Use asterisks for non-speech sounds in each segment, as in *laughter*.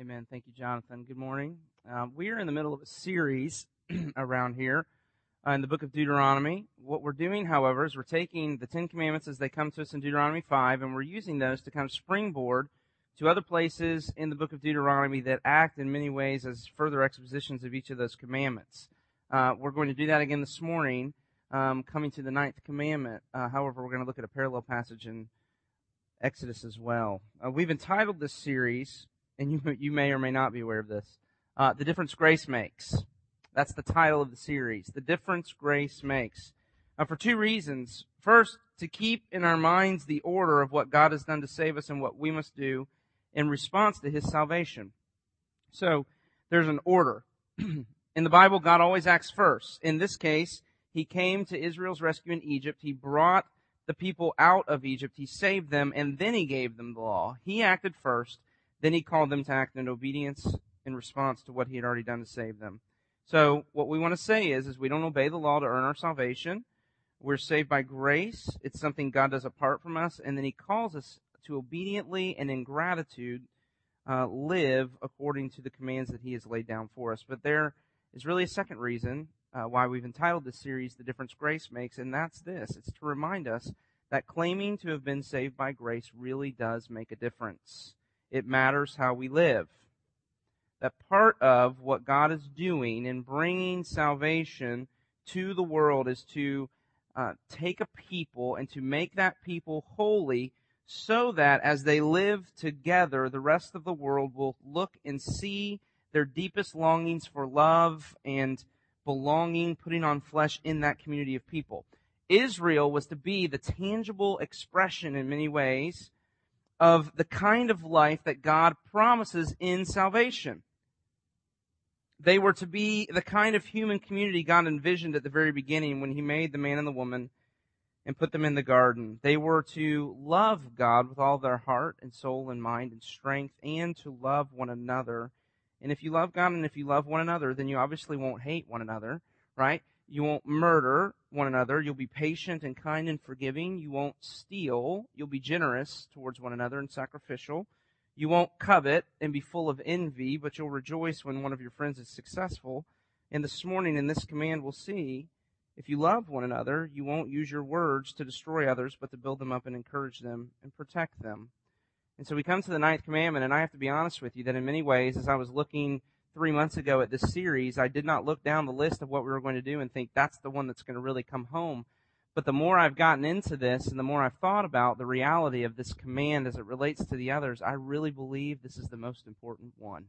Amen. Thank you, Jonathan. Good morning. Um, we are in the middle of a series *clears throat* around here uh, in the book of Deuteronomy. What we're doing, however, is we're taking the Ten Commandments as they come to us in Deuteronomy 5, and we're using those to kind of springboard to other places in the book of Deuteronomy that act in many ways as further expositions of each of those commandments. Uh, we're going to do that again this morning, um, coming to the ninth commandment. Uh, however, we're going to look at a parallel passage in Exodus as well. Uh, we've entitled this series and you, you may or may not be aware of this, uh, The Difference Grace Makes. That's the title of the series. The Difference Grace Makes. Uh, for two reasons. First, to keep in our minds the order of what God has done to save us and what we must do in response to His salvation. So, there's an order. *clears throat* in the Bible, God always acts first. In this case, He came to Israel's rescue in Egypt. He brought the people out of Egypt. He saved them and then He gave them the law. He acted first then he called them to act in obedience in response to what he had already done to save them. So what we want to say is, is we don't obey the law to earn our salvation. We're saved by grace. It's something God does apart from us. And then he calls us to obediently and in gratitude uh, live according to the commands that he has laid down for us. But there is really a second reason uh, why we've entitled this series The Difference Grace Makes, and that's this. It's to remind us that claiming to have been saved by grace really does make a difference it matters how we live. That part of what God is doing in bringing salvation to the world is to uh, take a people and to make that people holy so that as they live together, the rest of the world will look and see their deepest longings for love and belonging, putting on flesh in that community of people. Israel was to be the tangible expression in many ways of the kind of life that God promises in salvation. They were to be the kind of human community God envisioned at the very beginning when He made the man and the woman and put them in the garden. They were to love God with all their heart and soul and mind and strength and to love one another. And if you love God and if you love one another, then you obviously won't hate one another, right? You won't murder one another. You'll be patient and kind and forgiving. You won't steal. You'll be generous towards one another and sacrificial. You won't covet and be full of envy, but you'll rejoice when one of your friends is successful. And this morning in this command we'll see, if you love one another, you won't use your words to destroy others, but to build them up and encourage them and protect them. And so we come to the ninth commandment, and I have to be honest with you that in many ways, as I was looking three months ago at this series, I did not look down the list of what we were going to do and think that's the one that's going to really come home. But the more I've gotten into this and the more I've thought about the reality of this command as it relates to the others, I really believe this is the most important one.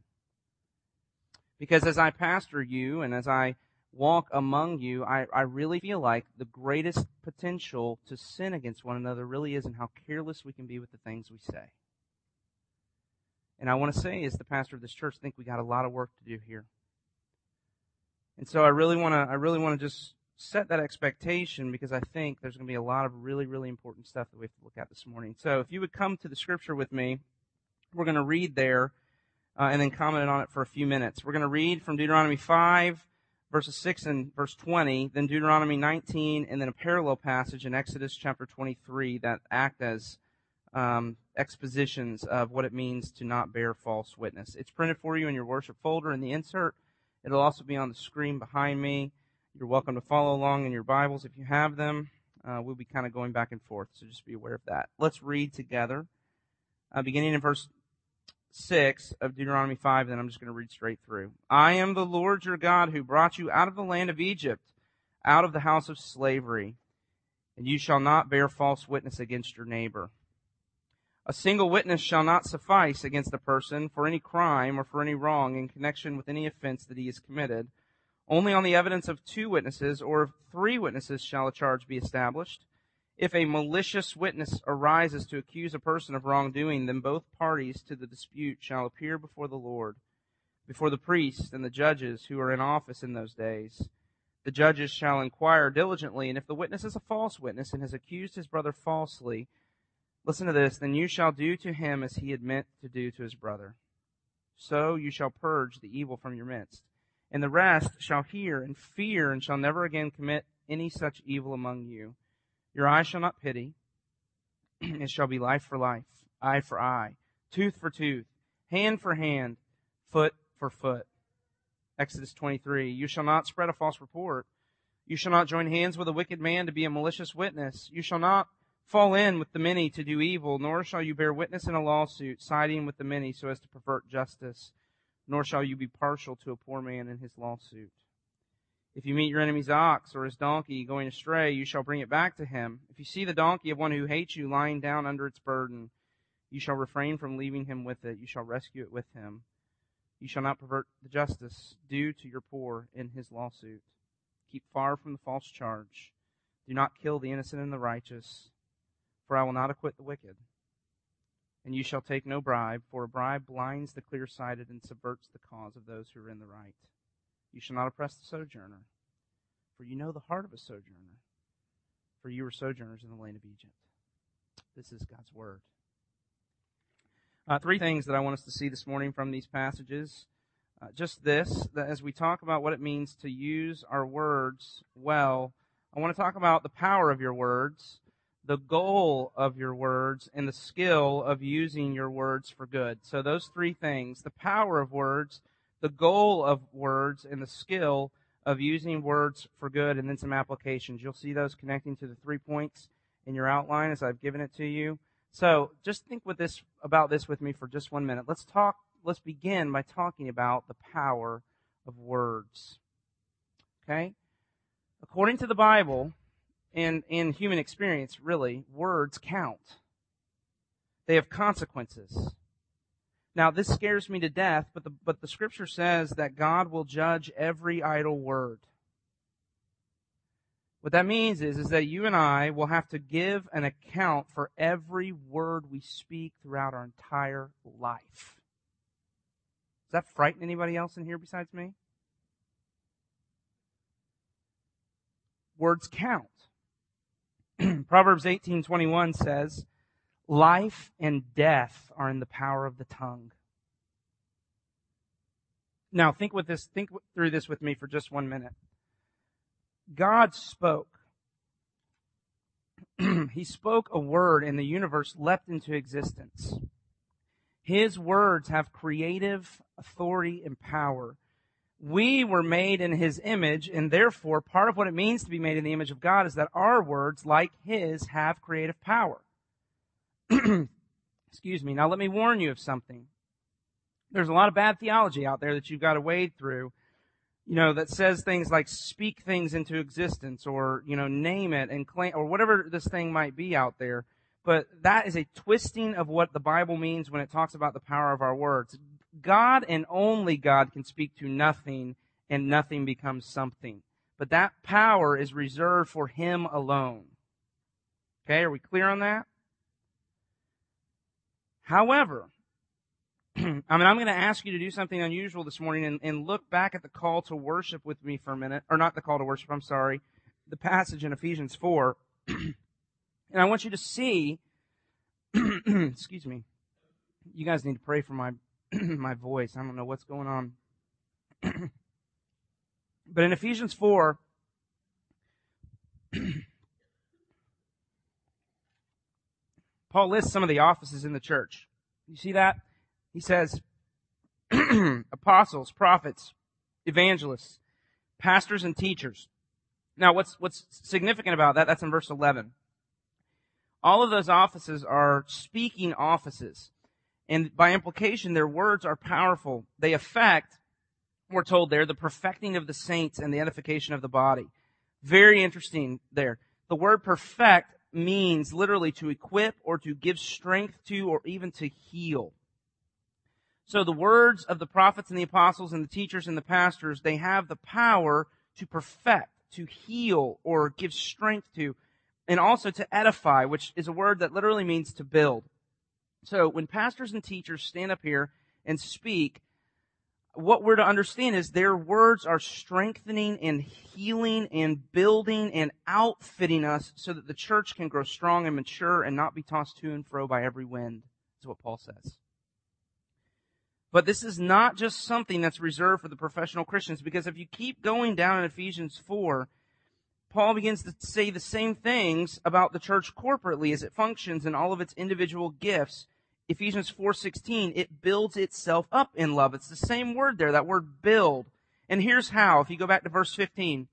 Because as I pastor you and as I walk among you, I, I really feel like the greatest potential to sin against one another really is in how careless we can be with the things we say. And I want to say, as the pastor of this church, I think we got a lot of work to do here. And so I really want to, I really want to just set that expectation because I think there's going to be a lot of really, really important stuff that we have to look at this morning. So if you would come to the scripture with me, we're going to read there uh, and then comment on it for a few minutes. We're going to read from Deuteronomy 5, verses 6 and verse 20, then Deuteronomy 19, and then a parallel passage in Exodus chapter 23 that act as um, expositions of what it means to not bear false witness. It's printed for you in your worship folder in the insert. It'll also be on the screen behind me. You're welcome to follow along in your Bibles if you have them. Uh, we'll be kind of going back and forth, so just be aware of that. Let's read together. Uh, beginning in verse 6 of Deuteronomy 5, then I'm just going to read straight through. I am the Lord your God who brought you out of the land of Egypt, out of the house of slavery. And you shall not bear false witness against your neighbor. A single witness shall not suffice against a person for any crime or for any wrong in connection with any offense that he has committed. Only on the evidence of two witnesses or of three witnesses shall a charge be established. If a malicious witness arises to accuse a person of wrongdoing, then both parties to the dispute shall appear before the Lord, before the priests and the judges who are in office in those days. The judges shall inquire diligently, and if the witness is a false witness and has accused his brother falsely, Listen to this. Then you shall do to him as he had meant to do to his brother. So you shall purge the evil from your midst. And the rest shall hear and fear and shall never again commit any such evil among you. Your eye shall not pity. *clears throat* it shall be life for life, eye for eye, tooth for tooth, hand for hand. foot for foot. Exodus 23. You shall not spread a false report. You shall not join hands with a wicked man to be a malicious witness. You shall not fall in with the many to do evil, nor shall you bear witness in a lawsuit, siding with the many so as to pervert justice, nor shall you be partial to a poor man in his lawsuit. If you meet your enemy's ox or his donkey going astray, you shall bring it back to him. If you see the donkey of one who hates you lying down under its burden, you shall refrain from leaving him with it. You shall rescue it with him. You shall not pervert the justice due to your poor in his lawsuit. Keep far from the false charge. Do not kill the innocent and the righteous, for I will not acquit the wicked. And you shall take no bribe, for a bribe blinds the clear sighted and subverts the cause of those who are in the right. You shall not oppress the sojourner, for you know the heart of a sojourner, for you were sojourners in the land of Egypt. This is God's word. Uh, three things that I want us to see this morning from these passages. Uh, just this, that as we talk about what it means to use our words well, I want to talk about the power of your words, the goal of your words, and the skill of using your words for good. So those three things, the power of words, the goal of words and the skill of using words for good and then some applications. You'll see those connecting to the three points in your outline as I've given it to you. So just think with this about this with me for just one minute. Let's talk let's begin by talking about the power of words. Okay? According to the Bible and in human experience, really, words count. They have consequences. Now, this scares me to death, but the, but the scripture says that God will judge every idle word. What that means is, is that you and I will have to give an account for every word we speak throughout our entire life. Does that frighten anybody else in here besides me? Words count. *clears throat* Proverbs 18:21 says, Life and death are in the power of the tongue. Now think with this, think through this with me for just one minute. God spoke. *clears throat* he spoke a word and the universe leapt into existence. His words have creative authority and power. We were made in His image, and therefore, part of what it means to be made in the image of God is that our words, like His, have creative power. *clears throat* Excuse me. Now let me warn you of something. There's a lot of bad theology out there that you've got to wade through, you know, that says things like speak things into existence or, you know, name it and claim, or whatever this thing might be out there. But that is a twisting of what the Bible means when it talks about the power of our words. God and only God can speak to nothing and nothing becomes something. But that power is reserved for Him alone. Okay, are we clear on that? However, *clears throat* I mean, I'm going to ask you to do something unusual this morning and, and, look back at the call to worship with me for a minute, or not the call to worship, I'm sorry, the passage in Ephesians 4. *clears throat* and I want you to see, *clears throat* excuse me, you guys need to pray for my, *clears throat* my voice. I don't know what's going on. *clears throat* but in Ephesians 4, *clears throat* Paul lists some of the offices in the church. You see that? He says, apostles, prophets, evangelists, pastors, and teachers. Now, what's, what's significant about that? That's in verse 11. All of those offices are speaking offices. And by implication, their words are powerful. They affect, we're told there, the perfecting of the saints and the edification of the body. Very interesting there. The word perfect means literally to equip or to give strength to or even to heal. So the words of the prophets and the apostles and the teachers and the pastors, they have the power to perfect, to heal or give strength to, and also to edify, which is a word that literally means to build. So when pastors and teachers stand up here and speak, what we're to understand is their words are strengthening and healing and building and outfitting us so that the church can grow strong and mature and not be tossed to and fro by every wind. Is what Paul says. But this is not just something that's reserved for the professional Christians because if you keep going down in Ephesians 4, Paul begins to say the same things about the church corporately as it functions in all of its individual gifts Ephesians 4:16, it builds itself up in love. It's the same word there, that word build. And here's how. If you go back to verse 15,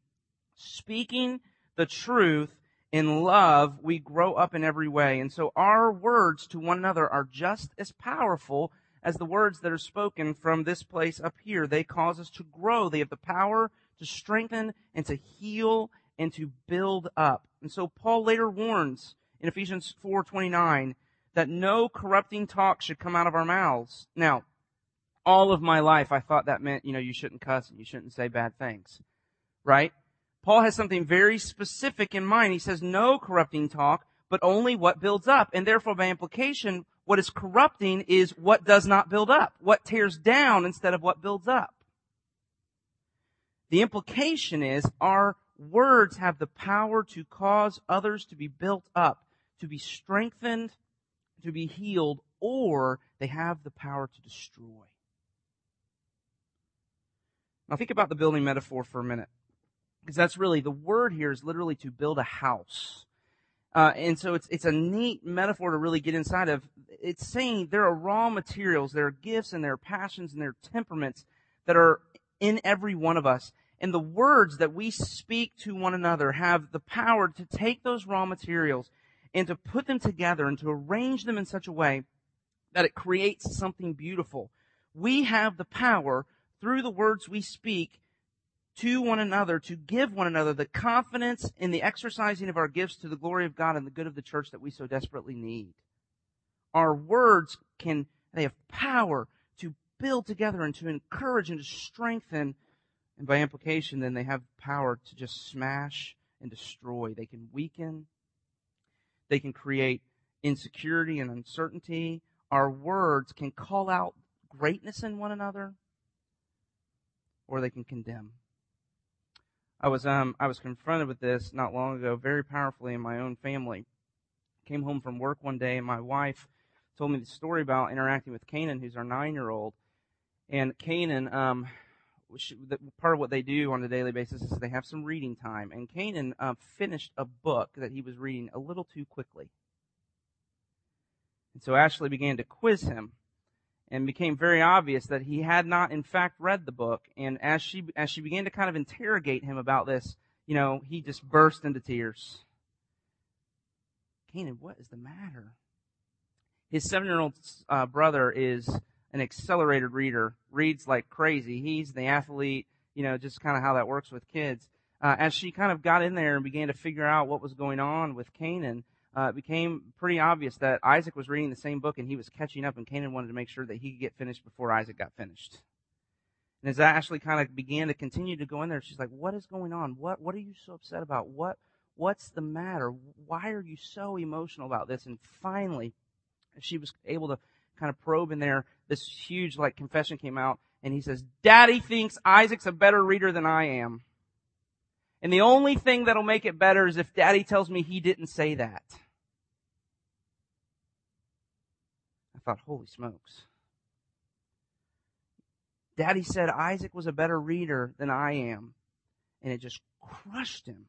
speaking the truth in love, we grow up in every way. And so our words to one another are just as powerful as the words that are spoken from this place up here. They cause us to grow. They have the power to strengthen and to heal and to build up. And so Paul later warns in Ephesians 4:29 that no corrupting talk should come out of our mouths. Now, all of my life I thought that meant, you know, you shouldn't cuss and you shouldn't say bad things. Right? Paul has something very specific in mind. He says no corrupting talk, but only what builds up. And therefore by implication, what is corrupting is what does not build up, what tears down instead of what builds up. The implication is our words have the power to cause others to be built up, to be strengthened, to be healed, or they have the power to destroy. Now think about the building metaphor for a minute. Because that's really, the word here is literally to build a house. Uh, and so it's, it's a neat metaphor to really get inside of. It's saying there are raw materials, there are gifts and there are passions and there are temperaments that are in every one of us. And the words that we speak to one another have the power to take those raw materials and to put them together and to arrange them in such a way that it creates something beautiful. We have the power through the words we speak to one another to give one another the confidence in the exercising of our gifts to the glory of God and the good of the church that we so desperately need. Our words can, they have power to build together and to encourage and to strengthen. And by implication, then they have power to just smash and destroy. They can weaken. They can create insecurity and uncertainty. Our words can call out greatness in one another or they can condemn. I was um I was confronted with this not long ago, very powerfully in my own family. Came home from work one day, and my wife told me the story about interacting with Canaan, who's our nine-year-old. And Canaan, um, part of what they do on a daily basis is they have some reading time. And Canaan uh, finished a book that he was reading a little too quickly. And so Ashley began to quiz him and became very obvious that he had not in fact read the book. And as she, as she began to kind of interrogate him about this, you know, he just burst into tears. Canaan, what is the matter? His seven-year-old uh, brother is an accelerated reader, reads like crazy. He's the athlete, you know, just kind of how that works with kids. Uh, as she kind of got in there and began to figure out what was going on with Canaan, uh, it became pretty obvious that Isaac was reading the same book and he was catching up, and Canaan wanted to make sure that he could get finished before Isaac got finished. And as Ashley kind of began to continue to go in there, she's like, "What is going on? What What are you so upset about? What What's the matter? Why are you so emotional about this?" And finally, she was able to kind of probe in there. This huge like confession came out, and he says, "Daddy thinks Isaac's a better reader than I am." And the only thing that'll make it better is if daddy tells me he didn't say that. I thought, holy smokes. Daddy said Isaac was a better reader than I am. And it just crushed him.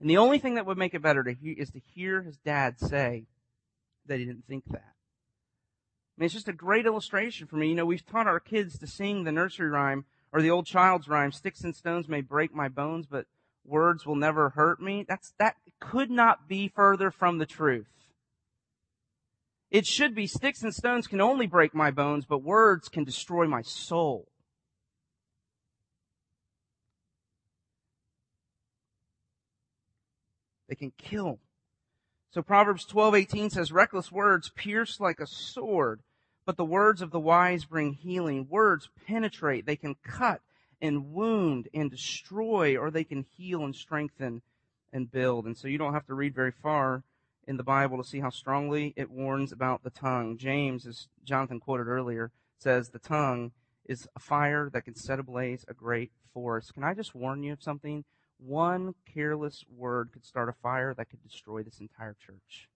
And the only thing that would make it better to hear, is to hear his dad say that he didn't think that. Mean, it's just a great illustration for me. You know, we've taught our kids to sing the nursery rhyme or the old child's rhyme, sticks and stones may break my bones, but words will never hurt me. That's, that could not be further from the truth. It should be sticks and stones can only break my bones, but words can destroy my soul. They can kill. So Proverbs 12:18 says reckless words pierce like a sword, but the words of the wise bring healing. Words penetrate. They can cut and wound and destroy, or they can heal and strengthen and build. And so you don't have to read very far in the Bible to see how strongly it warns about the tongue. James, as Jonathan quoted earlier, says the tongue is a fire that can set ablaze a great forest. Can I just warn you of something? One careless word could start a fire that could destroy this entire church.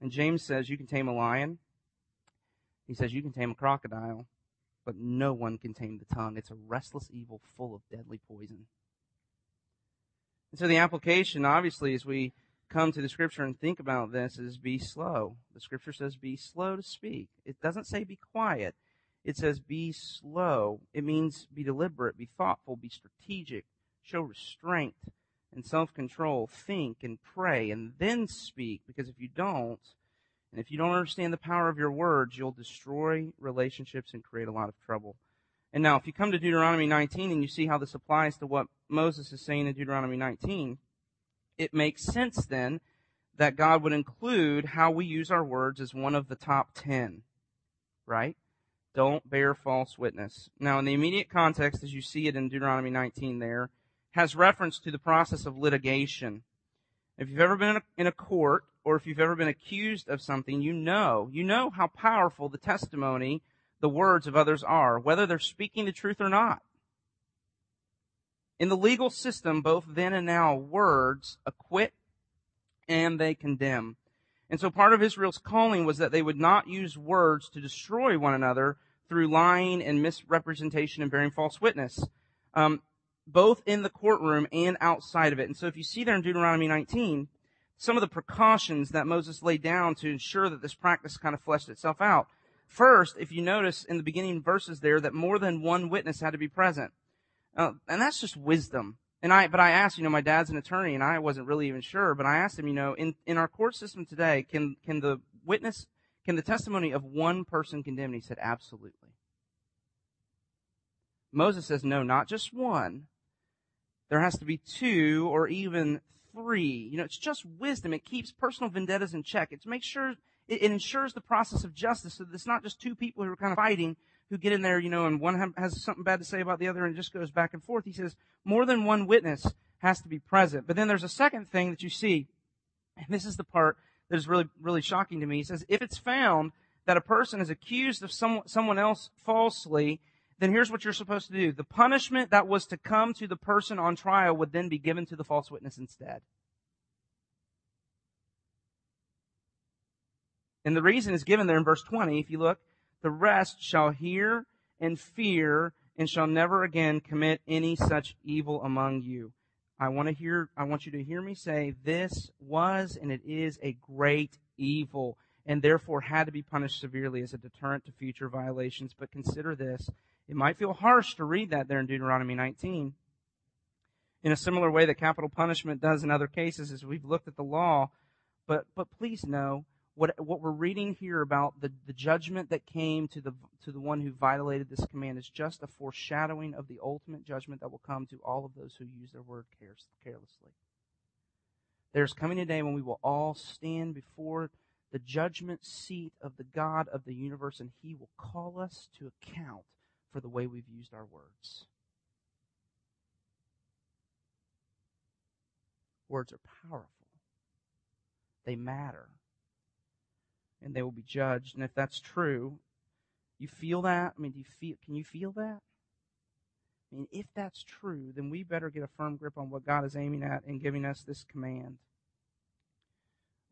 And James says you can tame a lion. He says you can tame a crocodile, but no one can tame the tongue. It's a restless evil full of deadly poison. And so the application, obviously, as we come to the scripture and think about this is be slow. The scripture says be slow to speak. It doesn't say be quiet. It says be slow. It means be deliberate, be thoughtful, be strategic, show restraint and self-control, think and pray and then speak because if you don't, and if you don't understand the power of your words, you'll destroy relationships and create a lot of trouble. And now, if you come to Deuteronomy 19 and you see how this applies to what Moses is saying in Deuteronomy 19, it makes sense then that God would include how we use our words as one of the top 10. Right? Don't bear false witness. Now, in the immediate context, as you see it in Deuteronomy 19 there, has reference to the process of litigation. If you've ever been in a, court or if you've ever been accused of something, you know, you know how powerful the testimony, the words of others are, whether they're speaking the truth or not. In the legal system, both then and now, words acquit and they condemn. And so part of Israel's calling was that they would not use words to destroy one another through lying and misrepresentation and bearing false witness. Um, both in the courtroom and outside of it. And so if you see there in Deuteronomy 19, some of the precautions that Moses laid down to ensure that this practice kind of fleshed itself out. First, if you notice in the beginning verses there that more than one witness had to be present. Uh, and that's just wisdom. And I, but I asked, you know, my dad's an attorney and I wasn't really even sure, but I asked him, you know, in, in our court system today, can, can the witness, can the testimony of one person condemn? And he said, absolutely. Moses says, no, not just one, there has to be two or even three. You know, it's just wisdom. It keeps personal vendettas in check. It makes sure, it, it ensures the process of justice so that it's not just two people who are kind of fighting who get in there, you know, and one has something bad to say about the other and it just goes back and forth. He says more than one witness has to be present. But then there's a second thing that you see, and this is the part that is really, really shocking to me. He says, if it's found that a person is accused of some, someone else falsely, then here's what you're supposed to do. The punishment that was to come to the person on trial would then be given to the false witness instead. And the reason is given there in verse 20. If you look, the rest shall hear and fear and shall never again commit any such evil among you. I want to hear, I want you to hear me say this was and it is a great evil and therefore had to be punished severely as a deterrent to future violations. But consider this. It might feel harsh to read that there in Deuteronomy 19. In a similar way that capital punishment does in other cases as we've looked at the law. But, but please know what, what we're reading here about the, the judgment that came to the, to the one who violated this command is just a foreshadowing of the ultimate judgment that will come to all of those who use their word carelessly. There's coming a day when we will all stand before the judgment seat of the God of the universe and he will call us to account for the way we've used our words. Words are powerful. They matter. And they will be judged. And if that's true, you feel that? I mean, do you feel, can you feel that? I mean, if that's true, then we better get a firm grip on what God is aiming at in giving us this command.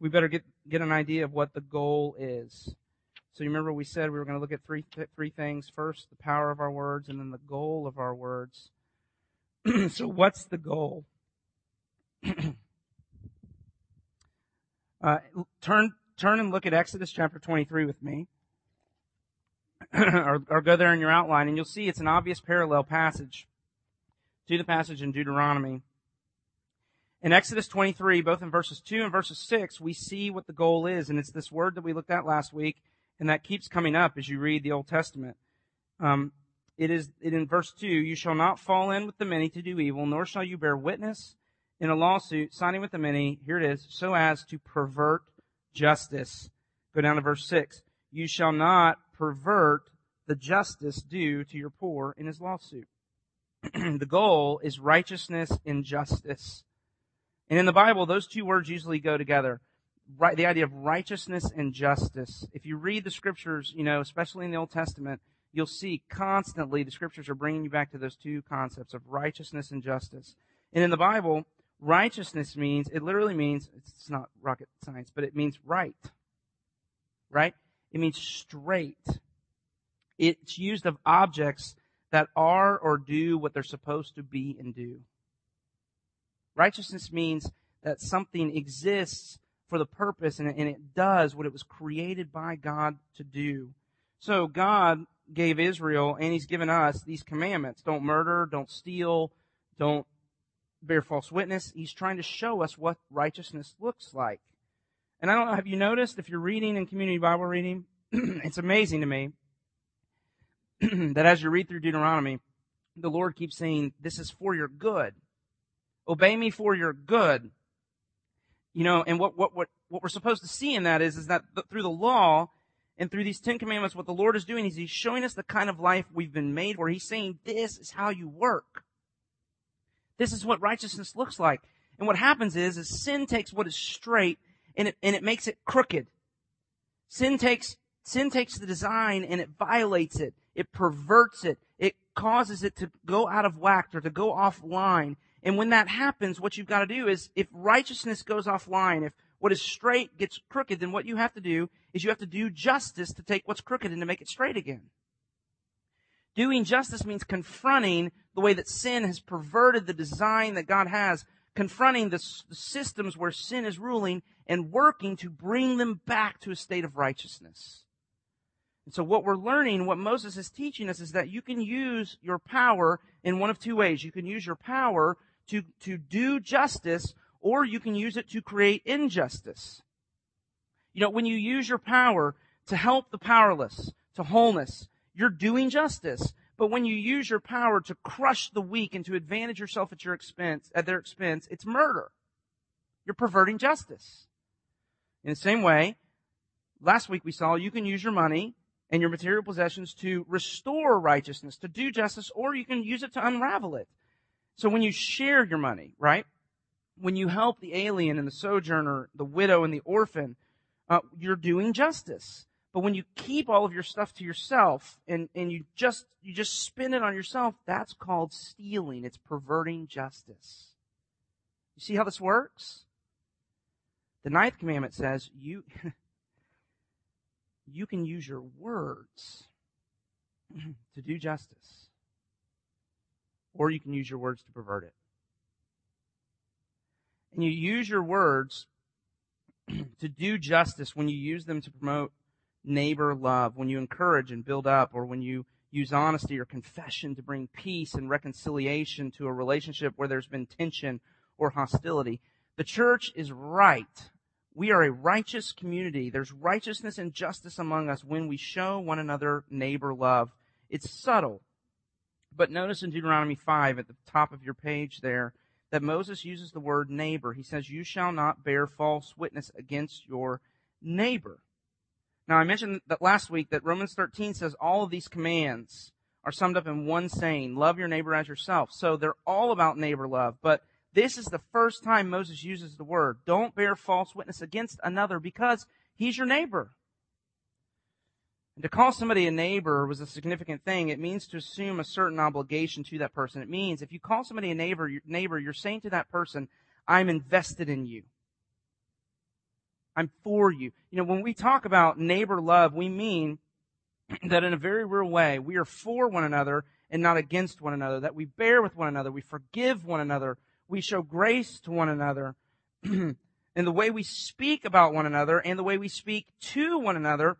We better get, get an idea of what the goal is. So you remember we said we were going to look at three three things. First, the power of our words, and then the goal of our words. *clears throat* so what's the goal? *clears throat* uh, turn turn and look at Exodus chapter 23 with me. *clears throat* or, or go there in your outline and you'll see it's an obvious parallel passage to the passage in Deuteronomy. In Exodus 23, both in verses 2 and verses 6, we see what the goal is, and it's this word that we looked at last week, and that keeps coming up as you read the Old Testament. Um, it is it in verse two. You shall not fall in with the many to do evil, nor shall you bear witness in a lawsuit, signing with the many. Here it is, so as to pervert justice. Go down to verse six. You shall not pervert the justice due to your poor in his lawsuit. *clears throat* the goal is righteousness and justice. And in the Bible, those two words usually go together right, the idea of righteousness and justice. If you read the scriptures, you know, especially in the Old Testament, you'll see constantly the scriptures are bringing you back to those two concepts of righteousness and justice. And in the Bible, righteousness means, it literally means, it's not rocket science, but it means right. Right? It means straight. It's used of objects that are or do what they're supposed to be and do. Righteousness means that something exists for the purpose and it, and it does what it was created by God to do. So God gave Israel and he's given us these commandments. Don't murder, don't steal, don't bear false witness. He's trying to show us what righteousness looks like. And I don't know, have you noticed if you're reading in community Bible reading, *clears throat* it's amazing to me *clears throat* that as you read through Deuteronomy, the Lord keeps saying, this is for your good. Obey me for your good. You know, and what, what, what, what we're supposed to see in that is, is that through the law and through these Ten Commandments, what the Lord is doing is He's showing us the kind of life we've been made for. He's saying, this is how you work. This is what righteousness looks like. And what happens is, is sin takes what is straight and it, and it makes it crooked. Sin takes, sin takes the design and it violates it. It perverts it. It causes it to go out of whack or to go offline. And when that happens, what you've got to do is, if righteousness goes offline, if what is straight gets crooked, then what you have to do is you have to do justice to take what's crooked and to make it straight again. Doing justice means confronting the way that sin has perverted the design that God has, confronting the, the systems where sin is ruling and working to bring them back to a state of righteousness. And so what we're learning, what Moses is teaching us is that you can use your power in one of two ways. You can use your power to, to do justice, or you can use it to create injustice. You know, when you use your power to help the powerless to wholeness, you're doing justice. But when you use your power to crush the weak and to advantage yourself at your expense, at their expense, it's murder. You're perverting justice. In the same way, last week we saw you can use your money and your material possessions to restore righteousness, to do justice, or you can use it to unravel it. So when you share your money, right? When you help the alien and the sojourner, the widow and the orphan, uh, you're doing justice. But when you keep all of your stuff to yourself and, and you just, you just spend it on yourself, that's called stealing. It's perverting justice. You see how this works? The ninth commandment says you, *laughs* you can use your words *clears throat* to do justice or you can use your words to pervert it. And you use your words *clears throat* to do justice when you use them to promote neighbor love, when you encourage and build up, or when you use honesty or confession to bring peace and reconciliation to a relationship where there's been tension or hostility. The church is right. We are a righteous community. There's righteousness and justice among us when we show one another neighbor love. It's subtle. But notice in Deuteronomy 5 at the top of your page there that Moses uses the word neighbor. He says, You shall not bear false witness against your neighbor. Now I mentioned that last week that Romans 13 says all of these commands are summed up in one saying, love your neighbor as yourself. So they're all about neighbor love, but this is the first time Moses uses the word, don't bear false witness against another because he's your neighbor. And to call somebody a neighbor was a significant thing. It means to assume a certain obligation to that person. It means if you call somebody a neighbor, neighbor, you're saying to that person, I'm invested in you. I'm for you. You know, when we talk about neighbor love, we mean *clears throat* that in a very real way, we are for one another and not against one another, that we bear with one another, we forgive one another, we show grace to one another, *clears throat* and the way we speak about one another and the way we speak to one another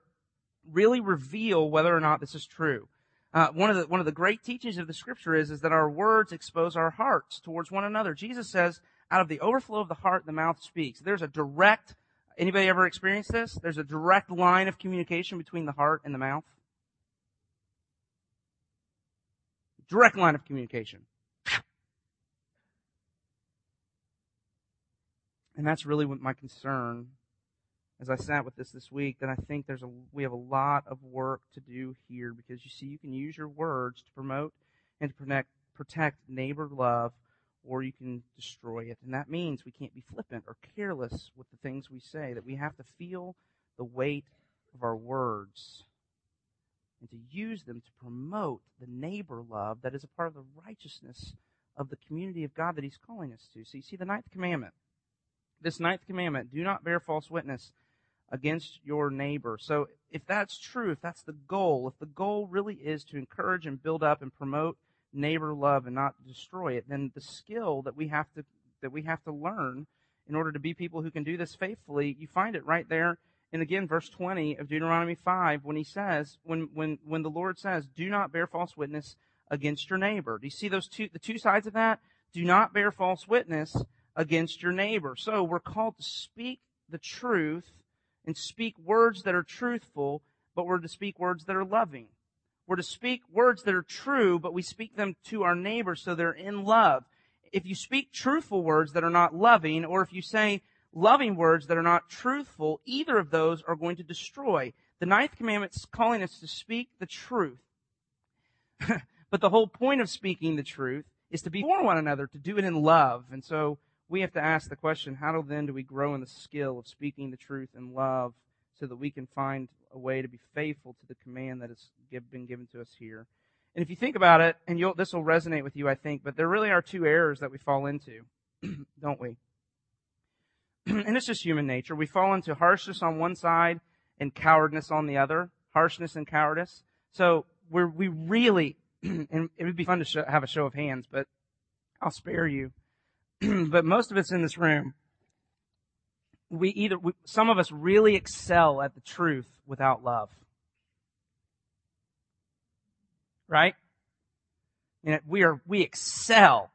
really reveal whether or not this is true. Uh, one of the one of the great teachings of the scripture is is that our words expose our hearts towards one another. Jesus says, "Out of the overflow of the heart, the mouth speaks." There's a direct. Anybody ever experienced this? There's a direct line of communication between the heart and the mouth. Direct line of communication. And that's really what my concern as I sat with this this week that I think there's a we have a lot of work to do here because you see you can use your words to promote and to protect protect neighbor love or you can destroy it and that means we can't be flippant or careless with the things we say that we have to feel the weight of our words and to use them to promote the neighbor love that is a part of the righteousness of the community of God that he's calling us to. So you see the ninth commandment. This ninth commandment, do not bear false witness against your neighbor. So if that's true, if that's the goal, if the goal really is to encourage and build up and promote neighbor love and not destroy it, then the skill that we have to that we have to learn in order to be people who can do this faithfully, you find it right there and again verse 20 of Deuteronomy 5 when he says, when, when, when the Lord says, do not bear false witness against your neighbor. Do you see those two, the two sides of that? Do not bear false witness against your neighbor. So we're called to speak the truth and speak words that are truthful, but we're to speak words that are loving. We're to speak words that are true, but we speak them to our neighbors so they're in love. If you speak truthful words that are not loving, or if you say loving words that are not truthful, either of those are going to destroy. The ninth commandment is calling us to speak the truth. *laughs* but the whole point of speaking the truth is to be for one another, to do it in love. And so we have to ask the question, how then do we grow in the skill of speaking the truth in love so that we can find a way to be faithful to the command that has been given to us here? And if you think about it, and this will resonate with you, I think, but there really are two errors that we fall into, *clears throat* don't we? *clears throat* and it's just human nature. We fall into harshness on one side and cowardness on the other. Harshness and cowardice. So we're, we really, *clears throat* and it would be fun to show, have a show of hands, but I'll spare you. *clears throat* but most of us in this room, we either, we, some of us really excel at the truth without love. Right? And we are, we excel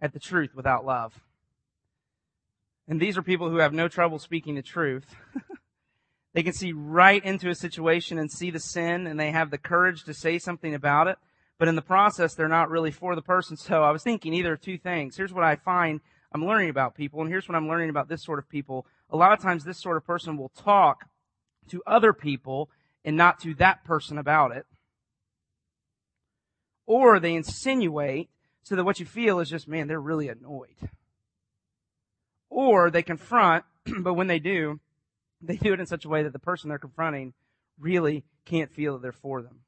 at the truth without love. And these are people who have no trouble speaking the truth. *laughs* they can see right into a situation and see the sin and they have the courage to say something about it. But in the process, they're not really for the person. *laughs* So I was thinking either of two things. Here's what I find I'm learning about people and here's what I'm learning about this sort of people. A lot of times this sort of person will talk to other people and not to that person about it. Or they insinuate so that what you feel is just, man, they're really annoyed. Or they confront, *clears throat* but when they do, they do it in such a way that the person they're confronting really can't feel that they're for them.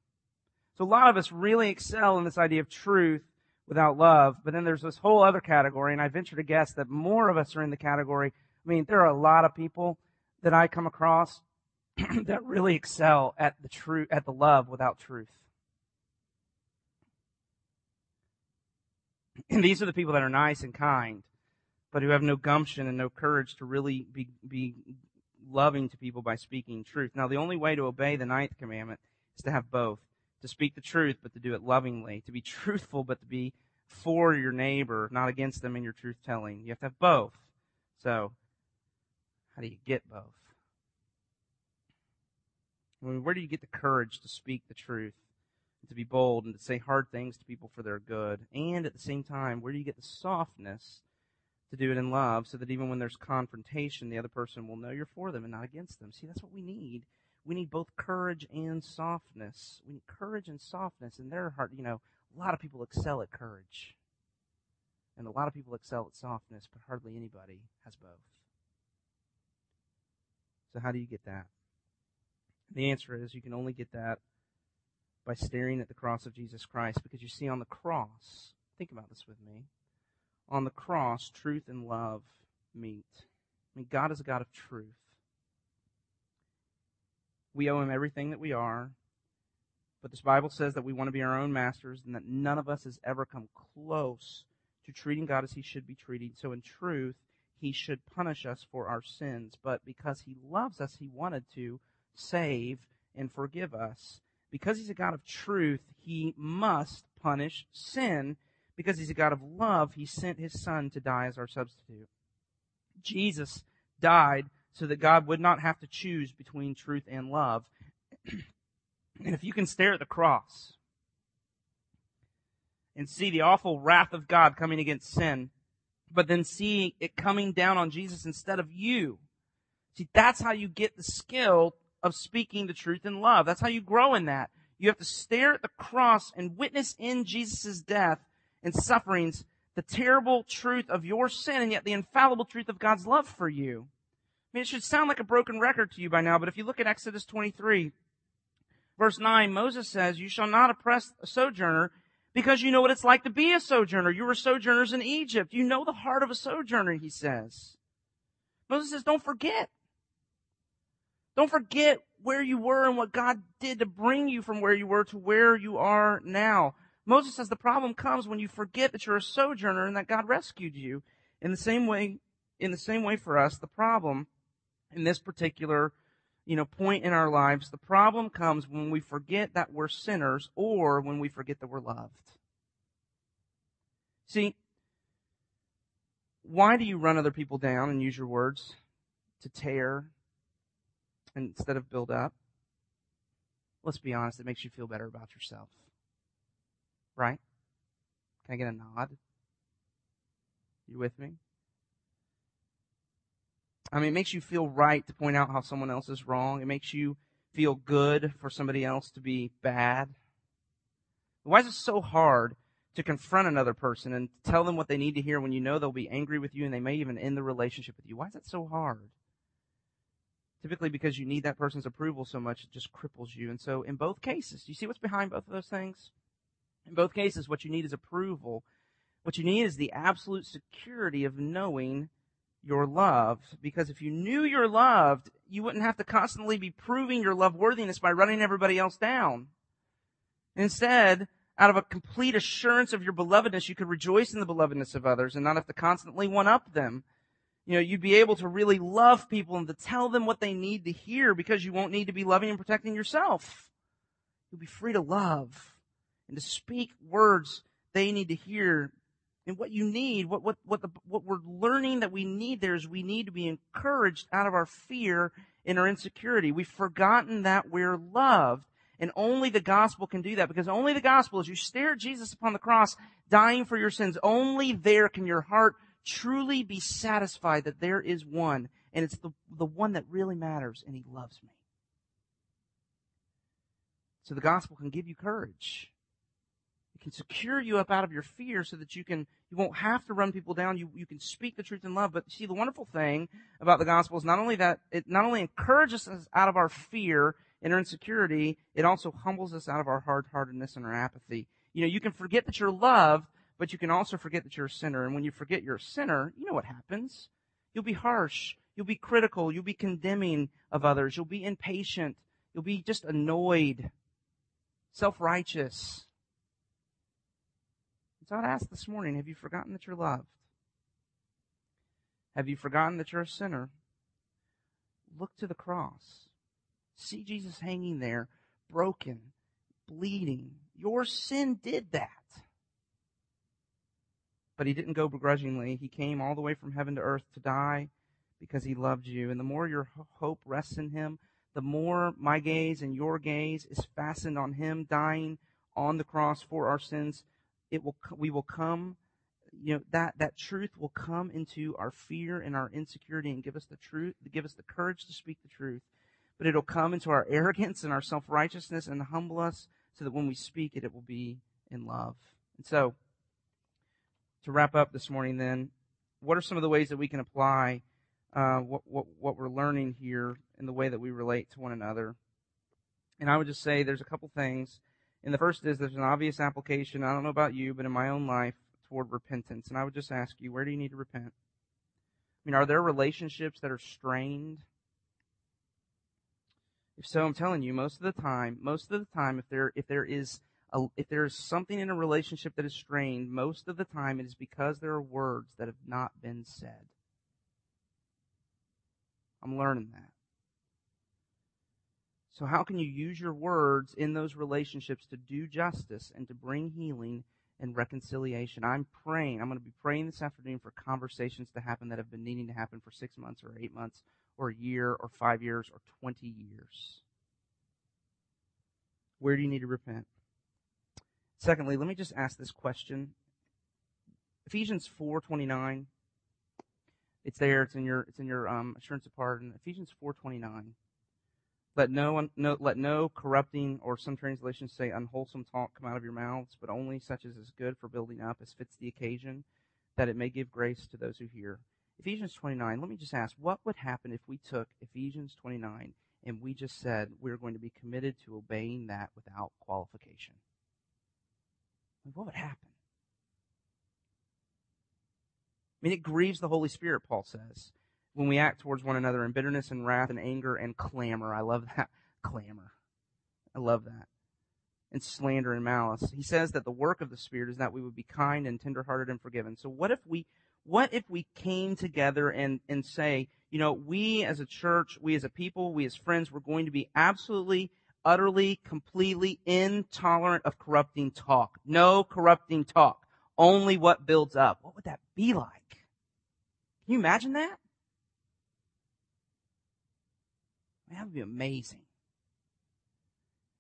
So a lot of us really excel in this idea of truth without love, but then there's this whole other category, and I venture to guess that more of us are in the category. I mean, there are a lot of people that I come across *clears throat* that really excel at the truth, at the love without truth. And these are the people that are nice and kind, but who have no gumption and no courage to really be, be loving to people by speaking truth. Now, the only way to obey the ninth commandment is to have both. To speak the truth, but to do it lovingly. To be *laughs* truthful, but to be for your neighbor, not against them in your truth telling. You have to have both. So, how do you get both? I mean, where do you get the courage to speak the truth, to be bold, and to say hard things to people for their good? And at the same time, where do you get the softness to do it in love so that even when there's confrontation, the other person will know you're for them and not against them. See, that's what we need. We need both courage and softness. We need courage and softness, and they're hard, you know, a lot of people excel at courage. And a lot of people excel at softness, but hardly anybody has both. So how do you get that? The answer is you can only get that by staring at the cross of Jesus Christ because you see on the cross, think about this with me on the cross, truth and love meet. I mean, God is a God of truth. We owe Him everything that we are. But this Bible says that we want to be our own masters and that none of us has ever come close to treating God as He should be treated. So in truth, He should punish us for our sins. But because He loves us, He wanted to save and forgive us. Because He's a God of truth, He must punish sin because he's a God of love, he sent his son to die as our substitute. Jesus died so that God would not have to choose between truth and love. *clears throat* and if you can stare at the cross and see the awful wrath of God coming against sin, but then see it coming down on Jesus instead of you, see, that's how you get the skill of speaking the truth in love. That's how you grow in that. You have to stare at the cross and witness in Jesus' death and sufferings the terrible truth of your sin and yet the infallible truth of God's love for you. Mean, it should sound like a broken record to you by now, but if you look at Exodus 23, verse 9, Moses says, You shall not oppress a sojourner because you know what it's like to be a sojourner. You were sojourners in Egypt. You know the heart of a sojourner, he says. Moses says, Don't forget. Don't forget where you were and what God did to bring you from where you were to where you are now. Moses says the problem comes when you forget that you're a sojourner and that God rescued you. In the same way, in the same way for us, the problem in this particular, you know, point in our lives, the problem comes when we forget that we're sinners or when we forget that we're loved. See, why do you run other people down and use your words to tear instead of build up? Let's be honest, it makes you feel better about yourself. Right? Can I get a nod? You with me? I mean, it makes you feel right to point out how someone else is wrong. It makes you feel good for somebody else to be bad. Why is it so hard to confront another person and tell them what they need to hear when you know they'll be angry with you and they may even end the relationship with you? Why is that so hard? Typically because you need that person's approval so much, it just cripples you. And so in both cases, do you see what's behind both of those things? In both cases, what you need is approval. What you need is the absolute security of knowing you're loved. Because if you knew you're loved, you wouldn't have to constantly be proving your love worthiness by running everybody else down. Instead, out of a complete assurance of your belovedness, you could rejoice in the belovedness of others and not have to constantly one up them. You know, you'd be able to really love people and to tell them what they need to hear because you won't need to be loving and protecting yourself. You'll be free to love and to speak words they need to hear. And what you need, what, what, what the, what we're learning that we need there is we need to be encouraged out of our fear and our insecurity. We've forgotten that we're loved. And only the gospel can do that because only the gospel, as you stare at Jesus upon the cross, dying for your sins, only there can your heart truly be satisfied that there is one, and it's the, the one that really matters, and he loves me. So the gospel can give you courage. Can secure you up out of your fear so that you can, you won't have to run people down. You, you can speak the truth in love. But see, the wonderful thing about the gospel is not only that it not only encourages us out of our fear and our insecurity, it also humbles us out of our hard-heartedness and our apathy. You know, you can forget that you're loved, but you can also forget that you're a sinner. And when you forget you're a sinner, you know what happens. You'll be harsh. You'll be critical. You'll be condemning of others. You'll be impatient. You'll be just annoyed, self-righteous. So I'd ask this morning, have you forgotten that you're loved? Have you forgotten that you're a sinner? Look to the cross. See Jesus hanging there, broken, bleeding. Your sin did that. But he didn't go begrudgingly. He came all the way from heaven to earth to die because he loved you. And the more your hope rests in him, the more my gaze and your gaze is fastened on him dying on the cross for our sins, it will, we will come, you know, that, that truth will come into our fear and our insecurity and give us the truth, give us the courage to speak the truth. But it'll come into our *laughs* arrogance and our self-righteousness and humble us so that when we speak it, it will be in love. And so, to wrap up this morning, then, what are some of the ways that we can apply uh, what, what, what we're learning here in the way that we relate to one another? And I would just say there's a couple things. And the first is there's an obvious application. I don't know about you, but in my own life toward repentance. And I would just ask you, where do you need to repent? I mean, are there relationships that are strained? If so, I'm telling you, most of the time, most of the time, if there if there is a, if there is something in a relationship that is strained, most of the time it is because there are words that have not been said. I'm learning that. So how can you use your words in those relationships to do justice and to bring healing and reconciliation? I'm praying. I'm going to be praying this afternoon for conversations to happen that have been needing to happen for six months or eight months or a year or five years or 20 years. Where do you need to repent? Secondly, let me just ask this question. Ephesians 4:29. It's there. It's in your. It's in your um, assurance of pardon. Ephesians 4:29. Let no, no, let no corrupting or some translations say unwholesome talk come out of your mouths, but only such as is good for building up as fits the occasion, that it may give grace to those who hear. Ephesians 29. Let me just ask, what would happen if we took Ephesians 29 and we just said we're going to be committed to obeying that without qualification? what would happen? I mean, it grieves the Holy Spirit, Paul says, when we act towards one another in bitterness and wrath and anger and clamor. I love that. *laughs* Clamor. I love that. And slander and malice. He says that the work of the Spirit is that we would be kind and tenderhearted and forgiven. So what if we, What if we came together and, and say, you know, we as a church, we as a people, we as friends, we're going to be absolutely, utterly, completely intolerant of corrupting talk. No corrupting talk. Only what builds up. What would that be like? Can you imagine that? That would be amazing.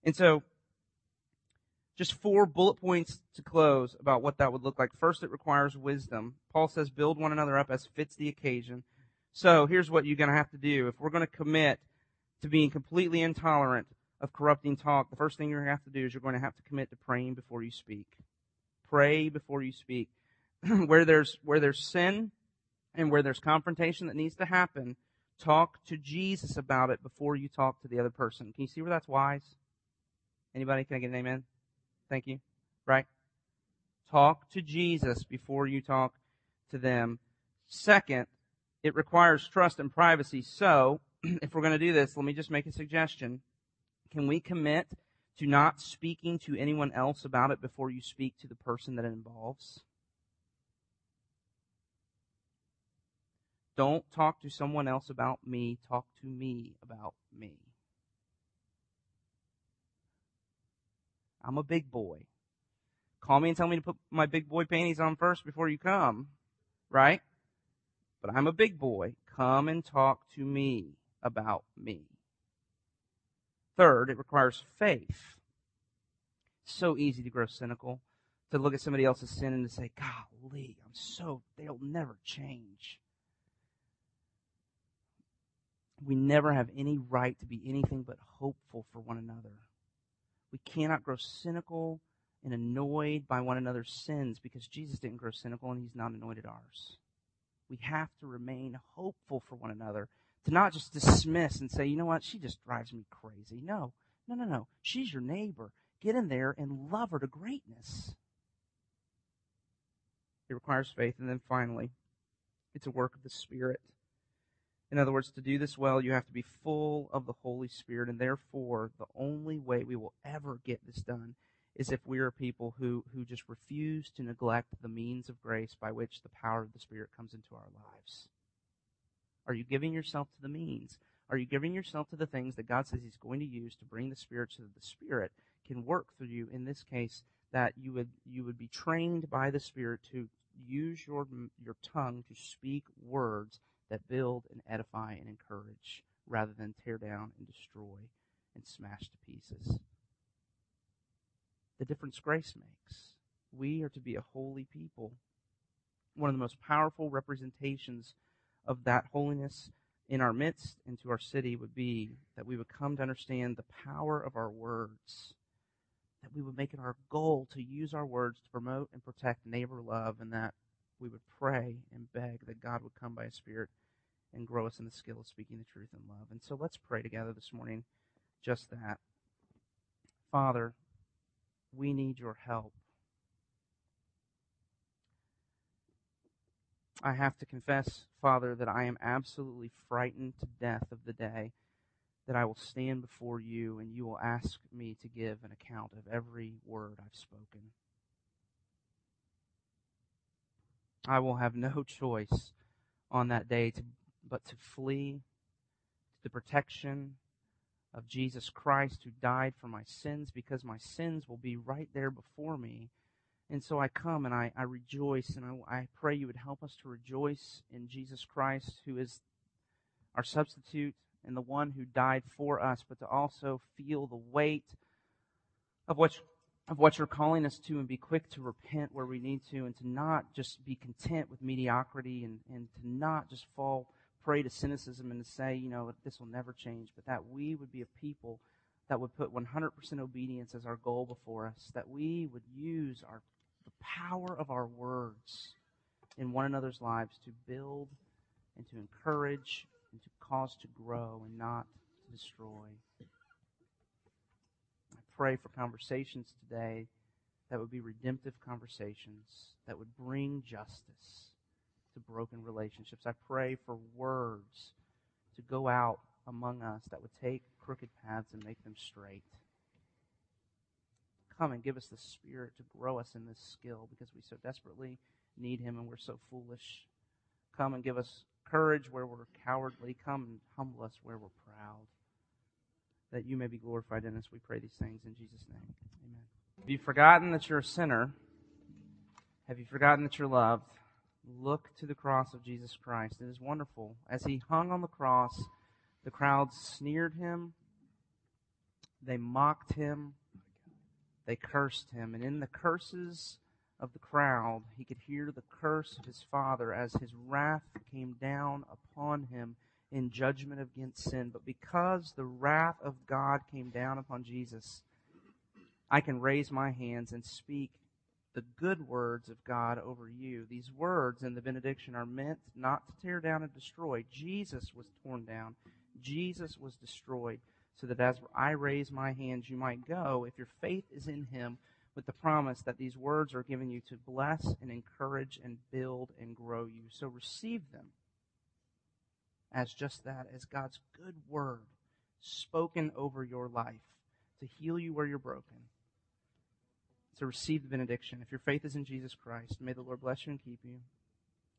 And so, just four bullet points to close about what that would look like. First, it requires wisdom. Paul says, build one another up as fits the occasion. So here's what you're going to have to do. If we're going to commit to being completely intolerant of corrupting talk, the first thing you're going to have to do is you're going to have to commit to praying before you speak. Pray before you speak. *clears throat* where there's, where there's sin and where there's confrontation that needs to happen, talk to Jesus about it before you talk to the other person. Can you see where that's wise? Anybody? Can I get an amen? Thank you. Right? Talk to Jesus before you talk to them. Second, it requires trust and privacy. So, *clears throat* if we're going to do this, let me just make a suggestion. Can we commit to not speaking to anyone else about it before you speak to the person that it involves? Don't talk to someone else about me. Talk to me about me. I'm a big boy. Call me and tell me to put my big boy panties on first before you come. Right? But I'm a big boy. Come and talk to me about me. Third, it requires faith. It's So easy to grow cynical, to look at somebody else's sin and to say, golly, I'm so, they'll never change. We never have any right to be anything but hopeful for one another. We cannot grow cynical and annoyed by one another's sins because Jesus didn't grow cynical and he's not annoyed at ours. We have to remain hopeful for one another, to not just dismiss and say, you know what, she just drives me crazy. No, no, no, no. She's your neighbor. Get in there and love her to greatness. It requires faith. And then finally, it's a work of the Spirit. In other words, to do this well, you have to be full of the Holy Spirit, and therefore, the only way we will ever get this done is if we are people who, who just refuse to neglect the means of grace by which the power of the Spirit comes into our lives. Are you giving yourself to the means? Are you giving yourself to the things that God says He's going to use to bring the Spirit so that the Spirit can work through you? In this case, that you would you would be trained by the Spirit to use your your tongue to speak words that build and edify and encourage rather than tear down and destroy and smash to pieces. The difference grace makes. We are to be a holy people. One of the most powerful representations of that holiness in our midst and to our city would be that we would come to understand the power of our words. That we would make it our goal to use our words to promote and protect neighbor love and that we would pray and beg that God would come by His Spirit and grow us in the skill of speaking the truth in love. And so let's pray together this morning just that. Father, we need your help. I have to confess, Father, that I am absolutely frightened to death of the day that I will stand before you and you will ask me to give an account of every word I've spoken. I will have no choice on that day to, but to flee to the protection of Jesus Christ who died for my sins because my sins will be right there before me. And so I come and I, I rejoice and I, I pray you would help us to rejoice in Jesus Christ who is our substitute and the one who died for us, but to also feel the weight of what of what you're calling us to and be quick to repent where we need to and to not just be content with mediocrity and, and to not just fall prey to cynicism and to say, you know, this will never change, but that we would be a people that would put 100% obedience as our goal before us, that we would use our, the power of our words in one another's lives to build and to encourage and to cause to grow and not to destroy pray for conversations today that would be redemptive conversations that would bring justice to broken relationships. I pray for words to go out among us that would take crooked paths and make them straight. Come and give us the Spirit to grow us in this skill because we so desperately need Him and we're so foolish. Come and give us courage where we're cowardly. Come and humble us where we're proud. That you may be glorified in us. We pray these things in Jesus' name. Amen. Have you forgotten that you're a sinner? Have you forgotten that you're loved? Look to the cross of Jesus Christ. It is wonderful. As he hung on the cross, the crowds sneered him, they mocked him, they cursed him. And in the curses of the crowd, he could hear the curse of his father as his wrath came down upon him in judgment against sin. But because the wrath of God came down upon Jesus, I can raise my hands and speak the good words of God over you. These words in the benediction are meant not to tear down and destroy. Jesus was torn down. Jesus was destroyed so that as I raise my hands, you might go, if your faith is in him, with the promise that these words are given you to bless and encourage and build and grow you. So receive them as just that, as God's good word spoken over your life to heal you where you're broken. To receive the benediction. If your faith is in Jesus Christ, may the Lord bless you and keep you.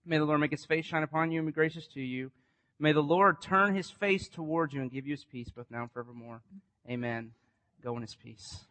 May the Lord make his face shine upon you and be gracious to you. May the Lord turn his face toward you and give you his peace both now and forevermore. Amen. Go in his peace.